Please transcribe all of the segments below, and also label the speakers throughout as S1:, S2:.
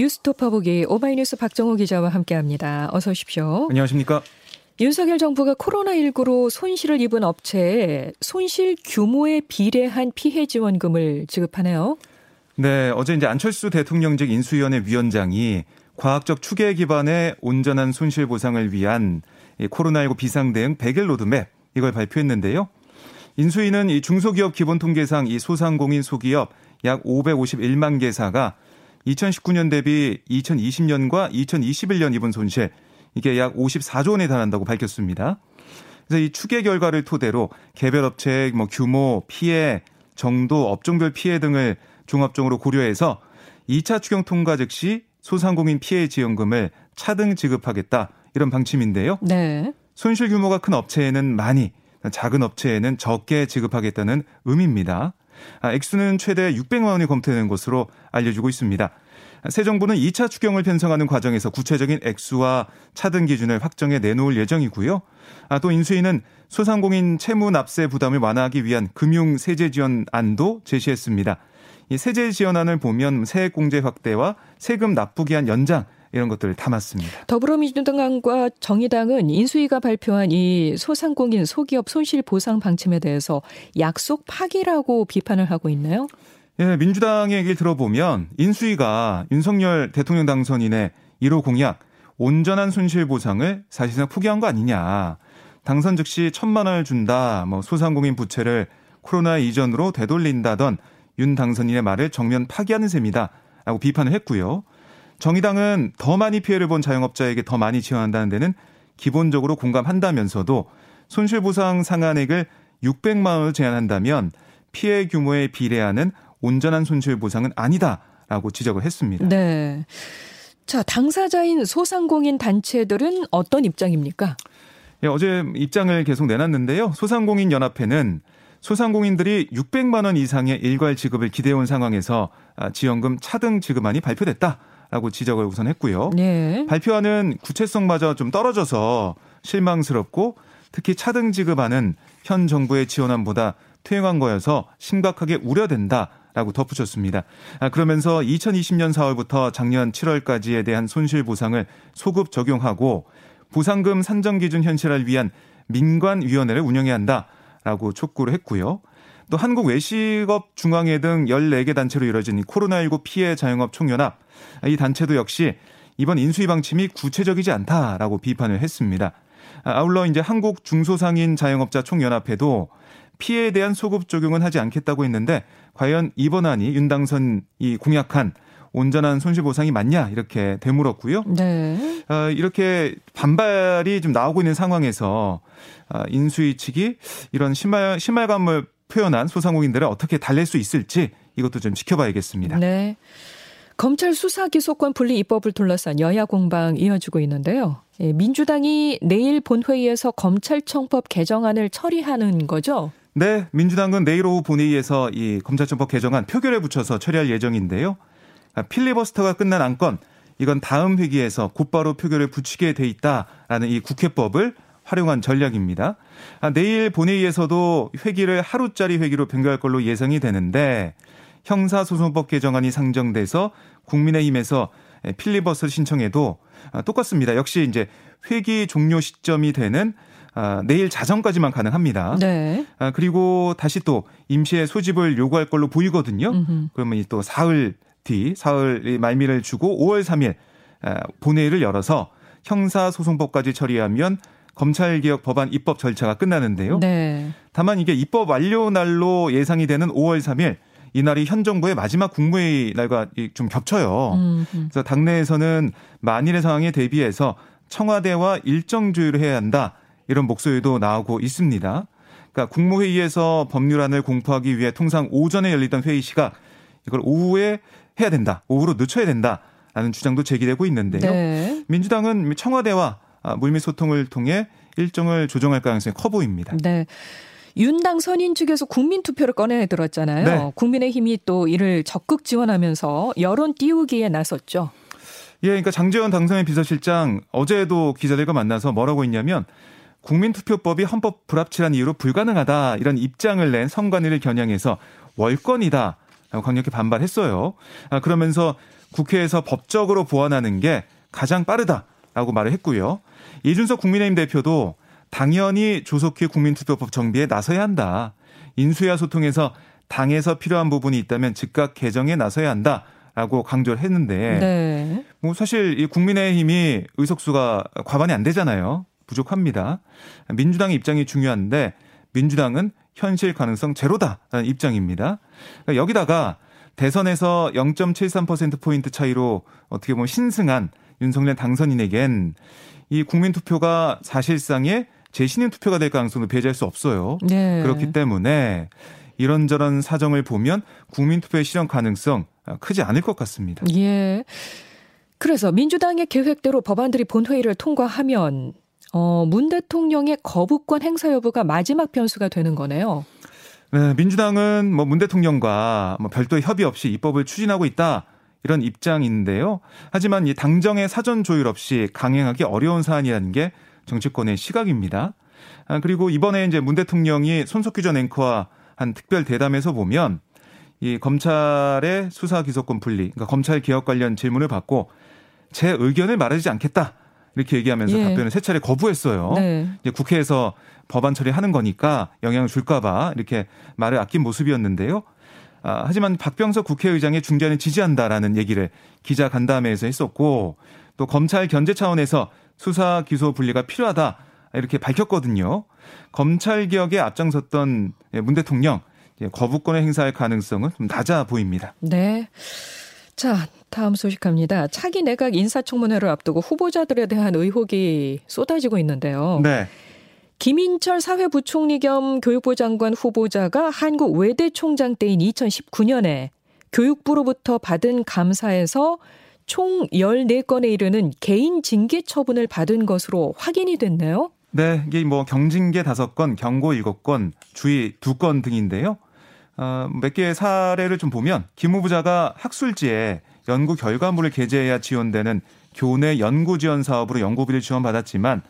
S1: 뉴스 톺아보기 오마이뉴스 박정호 기자와 함께합니다. 어서 오십시오.
S2: 안녕하십니까?
S1: 윤석열 정부가 코로나19로 손실을 입은 업체에 손실 규모에 비례한 피해 지원금을 지급하네요.
S2: 네, 어제 이제 안철수 대통령직 인수위원회 위원장이 과학적 추계 기반의 온전한 손실 보상을 위한 코로나19 비상 대응 100일 로드맵 이걸 발표했는데요. 인수위는 이 중소기업 기본 통계상 이 소상공인 소기업 약 551만 개사가 2019년 대비 2020년과 2021년 입은 손실 이게 약 54조 원에 달한다고 밝혔습니다. 그래서 이 추계 결과를 토대로 개별 업체의 뭐 규모, 피해, 정도, 업종별 피해 등을 종합적으로 고려해서 2차 추경 통과 즉시 소상공인 피해 지원금을 차등 지급하겠다 이런 방침인데요. 네. 손실 규모가 큰 업체에는 많이, 작은 업체에는 적게 지급하겠다는 의미입니다. 아, 액수는 최대 600만 원이 검토되는 것으로 알려지고 있습니다. 새 정부는 2차 추경을 편성하는 과정에서 구체적인 액수와 차등 기준을 확정해 내놓을 예정이고요. 아, 또 인수위는 소상공인 채무 납세 부담을 완화하기 위한 금융 세제 지원안도 제시했습니다. 이 세제 지원안을 보면 세액 공제 확대와 세금 납부 기한 연장 이런 것들을 담았습니다.
S1: 더불어민주당과 정의당은 인수위가 발표한 이 소상공인 소기업 손실 보상 방침에 대해서 약속 파기라고 비판을 하고 있나요?
S2: 예, 민주당의 얘기를 들어보면 인수위가 윤석열 대통령 당선인의 1호 공약 온전한 손실 보상을 사실상 포기한 거 아니냐. 당선 즉시 천만 원을 준다. 뭐 소상공인 부채를 코로나 이전으로 되돌린다던 윤 당선인의 말을 정면 파기하는 셈이다. 라고 비판을 했고요. 정의당은 더 많이 피해를 본 자영업자에게 더 많이 지원한다는 데는 기본적으로 공감한다면서도 손실보상 상한액을 600만 원을 제한한다면 피해 규모에 비례하는 온전한 손실 보상은 아니다라고 지적을 했습니다.
S1: 네. 자, 당사자인 소상공인 단체들은 어떤 입장입니까?
S2: 예, 어제 입장을 계속 내놨는데요. 소상공인 연합회는 소상공인들이 600만 원 이상의 일괄 지급을 기대해온 상황에서 아, 지원금 차등 지급안이 발표됐다. 라고 지적을 우선 했고요. 네. 발표안은 구체성마저 좀 떨어져서 실망스럽고 특히 차등 지급안은 현 정부의 지원안보다 퇴행한 거여서 심각하게 우려된다. 라고 덧붙였습니다. 아, 그러면서 2020년 4월부터 작년 7월까지에 대한 손실 보상을 소급 적용하고 보상금 산정 기준 현실화를 위한 민관위원회를 운영해야 한다라고 촉구를 했고요. 또 한국 외식업 중앙회 등 14개 단체로 이뤄진 코로나19 피해 자영업 총연합 이 단체도 역시 이번 인수위 방침이 구체적이지 않다라고 비판을 했습니다. 아, 아울러 이제 한국 중소상인 자영업자 총연합회도 피해에 대한 소급 적용은 하지 않겠다고 했는데 과연 이번 안이 윤당선이 공약한 온전한 손실보상이 맞냐 이렇게 되물었고요. 네. 어, 이렇게 반발이 좀 나오고 있는 상황에서 어, 인수위 측이 이런 신말 신말감을 표현한 소상공인들을 어떻게 달랠 수 있을지 이것도 좀 지켜봐야겠습니다. 네.
S1: 검찰 수사 기소권 분리 입법을 둘러싼 여야 공방 이어지고 있는데요. 예, 민주당이 내일 본회의에서 검찰청법 개정안을 처리하는 거죠?
S2: 네, 민주당은 내일 오후 본회의에서 이 검찰청법 개정안 표결에 붙여서 처리할 예정인데요. 아, 필리버스터가 끝난 안건 이건 다음 회기에서 곧바로 표결에 붙이게 돼 있다라는 이 국회법을 활용한 전략입니다. 아, 내일 본회의에서도 회기를 하루짜리 회기로 변경할 걸로 예상이 되는데 형사소송법 개정안이 상정돼서 국민의힘에서 필리버스터 신청해도 아, 똑같습니다. 역시 이제 회기 종료 시점이 되는 아, 내일 자정까지만 가능합니다. 네. 아, 그리고 다시 또 임시의 소집을 요구할 걸로 보이거든요. 음흠. 그러면 또 사흘 뒤, 사흘 말미를 주고 5월 3일 아, 본회의를 열어서 형사소송법까지 처리하면 검찰 개혁 법안 입법 절차가 끝나는데요. 네. 다만 이게 입법 완료 날로 예상이 되는 5월 3일 이날이 현 정부의 마지막 국무회의 날과 좀 겹쳐요. 음흠. 그래서 당내에서는 만일의 상황에 대비해서 청와대와 일정 조율을 해야 한다. 이런 목소리도 나오고 있습니다. 그러니까 국무회의에서 법률안을 공포하기 위해 통상 오전에 열리던 회의 시각 이걸 오후에 해야 된다. 오후로 늦춰야 된다라는 주장도 제기되고 있는데요. 네. 민주당은 청와대와 물밑 소통을 통해 일정을 조정할 가능성이 커 보입니다. 네.
S1: 윤당 선인 측에서 국민 투표를 꺼내 들었잖아요. 네. 국민의힘이 또 이를 적극 지원하면서 여론 띄우기에 나섰죠.
S2: 예, 그러니까 장재원 당선인 비서실장 어제도 기자들과 만나서 뭐라고 했냐면 국민투표법이 헌법 불합치란 이유로 불가능하다 이런 입장을 낸 선관위를 겨냥해서 월권이다 라고 강력히 반발했어요. 아, 그러면서 국회에서 법적으로 보완하는 게 가장 빠르다 라고 말을 했고요. 이준석 국민의힘 대표도 당연히 조속히 국민투표법 정비에 나서야 한다. 인수위와 소통해서 당에서 필요한 부분이 있다면 즉각 개정에 나서야 한다. 라고 강조를 했는데 네. 뭐 사실 이 국민의힘이 의석수가 과반이 안 되잖아요. 부족합니다. 민주당의 입장이 중요한데 민주당은 현실 가능성 제로다라는 입장입니다. 그러니까 여기다가 대선에서 0.73%포인트 차이로 어떻게 보면 신승한 윤석열 당선인에겐 이 국민 투표가 사실상의 재신임 투표가 될 가능성도 배제할 수 없어요. 네. 그렇기 때문에 이런저런 사정을 보면 국민 투표의 실현 가능성 크지 않을 것 같습니다.
S1: 예. 그래서 민주당의 계획대로 법안들이 본회의를 통과하면 어, 문 대통령의 거부권 행사 여부가 마지막 변수가 되는 거네요.
S2: 네, 민주당은 뭐 문 대통령과 뭐 별도의 협의 없이 입법을 추진하고 있다. 이런 입장인데요. 하지만 이 당정의 사전 조율 없이 강행하기 어려운 사안이라는 게 정치권의 시각입니다. 아, 그리고 이번에 이제 문 대통령이 손석규 전 앵커와 한 특별 대담에서 보면 이 검찰의 수사 기소권 분리, 그러니까 검찰 개혁 관련 질문을 받고 제 의견을 말하지 않겠다. 이렇게 얘기하면서 예. 답변을 세 차례 거부했어요. 네. 이제 국회에서 법안 처리하는 거니까 영향을 줄까봐 이렇게 말을 아낀 모습이었는데요. 아, 하지만 박병석 국회의장의 중재는 지지한다라는 얘기를 기자 간담회에서 했었고 또 검찰 견제 차원에서 수사 기소 분리가 필요하다 이렇게 밝혔거든요. 검찰 개혁에 앞장섰던 문 대통령 거부권을 행사할 가능성은 좀 낮아 보입니다.
S1: 네. 자, 다음 소식 갑니다. 차기 내각 인사청문회를 앞두고 후보자들에 대한 의혹이 쏟아지고 있는데요. 네. 김인철 사회부총리 겸 교육부 장관 후보자가 한국 외대 총장 때인 2019년에 교육부로부터 받은 감사에서 총 14건에 이르는 개인 징계 처분을 받은 것으로 확인이 됐네요.
S2: 네, 이게 뭐 경징계 5건, 경고 7건, 주의 2건 등인데요. 어, 몇 개의 사례를 좀 보면 김 후보자가 학술지에 연구 결과물을 게재해야 지원되는 교내 연구 지원 사업으로 연구비를 지원받았지만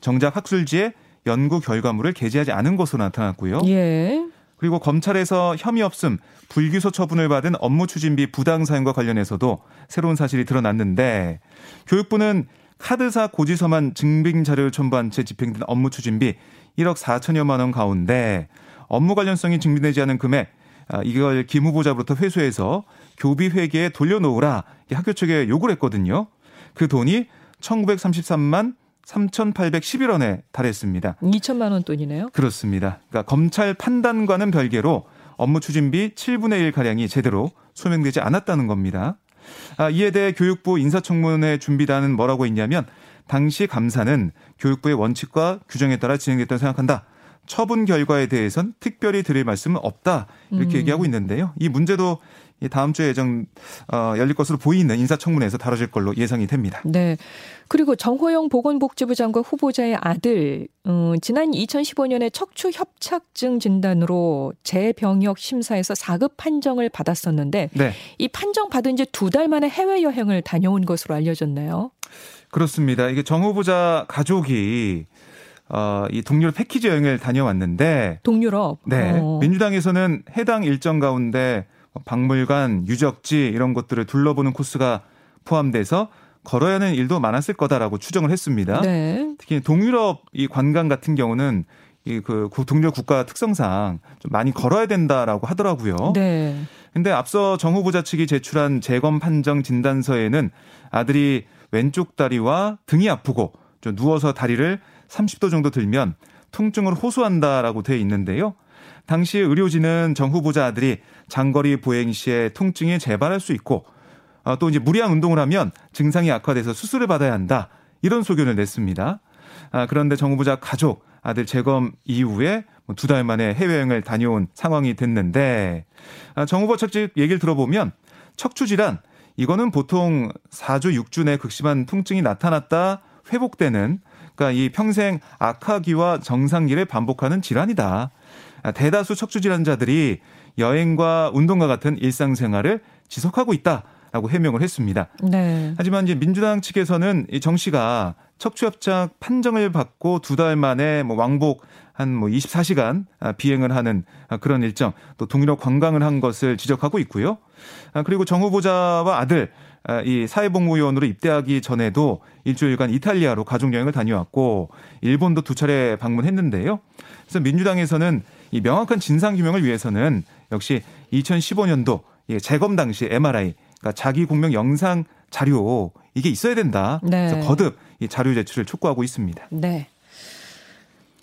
S2: 정작 학술지에 연구 결과물을 게재하지 않은 것으로 나타났고요. 예. 그리고 검찰에서 혐의 없음 불기소 처분을 받은 업무 추진비 부당 사용과 관련해서도 새로운 사실이 드러났는데 교육부는 카드사 고지서만 증빙 자료를 첨부한 채 집행된 업무 추진비 1억 4천여만 원 가운데 업무 관련성이 증명되지 않은 금액 아, 이걸 김 후보자부터 회수해서 교비 회계에 돌려놓으라 학교 측에 요구를 했거든요. 그 돈이 1933만 3,811원에 달했습니다.
S1: 2천만 원 돈이네요.
S2: 그렇습니다. 그러니까 검찰 판단과는 별개로 업무 추진비 7분의 1 가량이 제대로 소명되지 않았다는 겁니다. 아, 이에 대해 교육부 인사청문회 준비단은 뭐라고 했냐면 당시 감사는 교육부의 원칙과 규정에 따라 진행됐다고 생각한다. 처분 결과에 대해선 특별히 드릴 말씀은 없다 이렇게 음. 얘기하고 있는데요. 이 문제도 다음 주에 예정 어, 열릴 것으로 보이는 인사청문회에서 다뤄질 걸로 예상이 됩니다.
S1: 네. 그리고 정호영 보건복지부 장관 후보자의 아들 음, 지난 2015년에 척추 협착증 진단으로 재병역 심사에서 4급 판정을 받았었는데 네. 이 판정 받은 지 두 달 만에 해외 여행을 다녀온 것으로 알려졌네요.
S2: 그렇습니다. 이게 정 후보자 가족이 어, 이 동유럽 패키지 여행을 다녀왔는데
S1: 동유럽.
S2: 네. 어. 민주당에서는 해당 일정 가운데 박물관, 유적지 이런 것들을 둘러보는 코스가 포함돼서 걸어야 하는 일도 많았을 거다라고 추정을 했습니다. 네. 특히 동유럽 이 관광 같은 경우는 이그 동료 국가 특성상 좀 많이 걸어야 된다라고 하더라고요. 네. 근데 앞서 정 후보자 측이 제출한 재검 판정 진단서에는 아들이 왼쪽 다리와 등이 아프고 좀 누워서 다리를 30도 정도 들면 통증을 호소한다라고 되어 있는데요. 당시 의료진은 정 후보자 아들이 장거리 보행 시에 통증이 재발할 수 있고 어, 또 이제 무리한 운동을 하면 증상이 악화돼서 수술을 받아야 한다. 이런 소견을 냈습니다. 아, 그런데 정 후보자 가족 아들 재검 이후에 뭐 두달 만에 해외여행을 다녀온 상황이 됐는데 아, 정 후보 측집 얘기를 들어보면 척추 질환 이거는 보통 4주 6주 내 극심한 통증이 나타났다 회복되는 그러니까 이 평생 악화기와 정상기를 반복하는 질환이다. 아, 대다수 척추 질환자들이 여행과 운동과 같은 일상생활을 지속하고 있다라고 해명을 했습니다. 네. 하지만 이제 민주당 측에서는 이 정 씨가 척추협착 판정을 받고 두 달 만에 뭐 왕복 한 뭐 24시간 아, 비행을 하는 그런 일정 또 동유럽 관광을 한 것을 지적하고 있고요. 아, 그리고 정 후보자와 아들 아, 이 사회복무요원으로 입대하기 전에도 일주일간 이탈리아로 가족여행을 다녀왔고 일본도 두 차례 방문했는데요. 그래서 민주당에서는 이 명확한 진상 규명을 위해서는 역시 2015년도 재검 당시 MRI 그러니까 자기 공명 영상 자료 이게 있어야 된다. 네. 그래서 거듭 이 자료 제출을 촉구하고 있습니다.
S1: 네.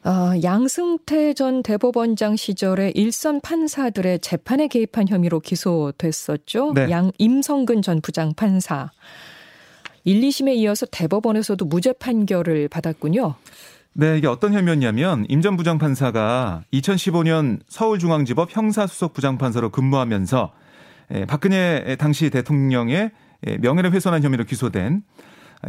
S1: 어, 양승태 전 대법원장 시절에 일선 판사들의 재판에 개입한 혐의로 기소됐었죠. 네. 양 임성근 전 부장 판사. 1, 2심에 이어서 대법원에서도 무죄 판결을 받았군요.
S2: 네, 이게 어떤 혐의였냐면 임 전 부장 판사가 2015년 서울중앙지법 형사수석 부장판사로 근무하면서 예, 박근혜 당시 대통령의 예, 명예를 훼손한 혐의로 기소된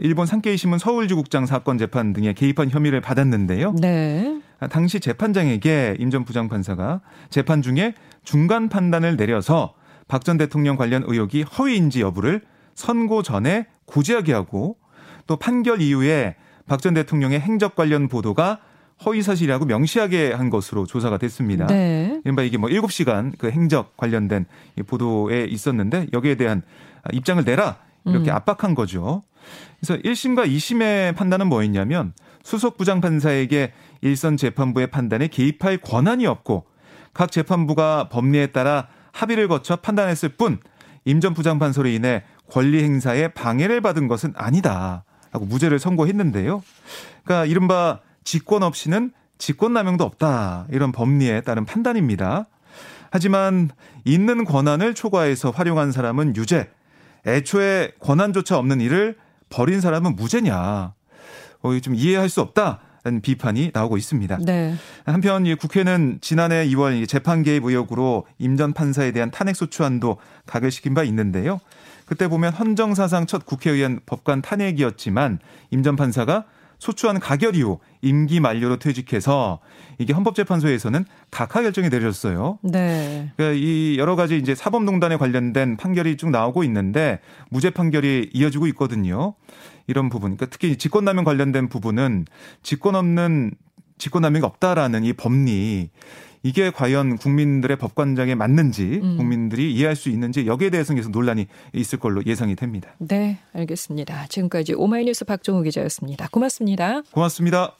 S2: 일본 산케이 신문 서울지국장 사건 재판 등에 개입한 혐의를 받았는데요. 네. 당시 재판장에게 임 전 부장판사가 재판 중에 중간 판단을 내려서 박 전 대통령 관련 의혹이 허위인지 여부를 선고 전에 고지하게 하고 또 판결 이후에 박 전 대통령의 행적 관련 보도가 허위 사실이라고 명시하게 한 것으로 조사가 됐습니다. 네. 이른바 이게 뭐 7시간 그 행적 관련된 보도에 있었는데 여기에 대한 입장을 내라 이렇게 음. 압박한 거죠. 그래서 1심과 2심의 판단은 뭐였냐면 수석 부장 판사에게 일선 재판부의 판단에 개입할 권한이 없고 각 재판부가 법리에 따라 합의를 거쳐 판단했을 뿐 임 전 부장 판사로 인해 권리 행사에 방해를 받은 것은 아니다. 라고 무죄를 선고했는데요. 그러니까 이른바 직권 없이는 직권남용도 없다. 이런 법리에 따른 판단입니다. 하지만 있는 권한을 초과해서 활용한 사람은 유죄, 애초에 권한조차 없는 일을 벌인 사람은 무죄냐. 어, 좀 이해할 수 없다. 라는 비판이 나오고 있습니다. 네. 한편 국회는 지난해 2월 재판 개입 의혹으로 임 전 판사에 대한 탄핵 소추안도 가결시킨 바 있는데요. 그때 보면 헌정사상 첫 국회의원 법관 탄핵이었지만 임 전 판사가 소추안 가결 이후 임기 만료로 퇴직해서 이게 헌법재판소에서는 각하 결정이 내려졌어요. 네. 그러니까 이 여러 가지 이제 사법농단에 관련된 판결이 쭉 나오고 있는데 무죄 판결이 이어지고 있거든요. 이런 부분. 그러니까 특히 직권남용 관련된 부분은 직권 없는 직권남용이 없다라는 이 법리 이게 과연 국민들의 법관장에 맞는지 음. 국민들이 이해할 수 있는지 여기에 대해서는 계속 논란이 있을 걸로 예상이 됩니다.
S1: 네, 알겠습니다. 지금까지 오마이뉴스 박종우 기자였습니다. 고맙습니다.
S2: 고맙습니다.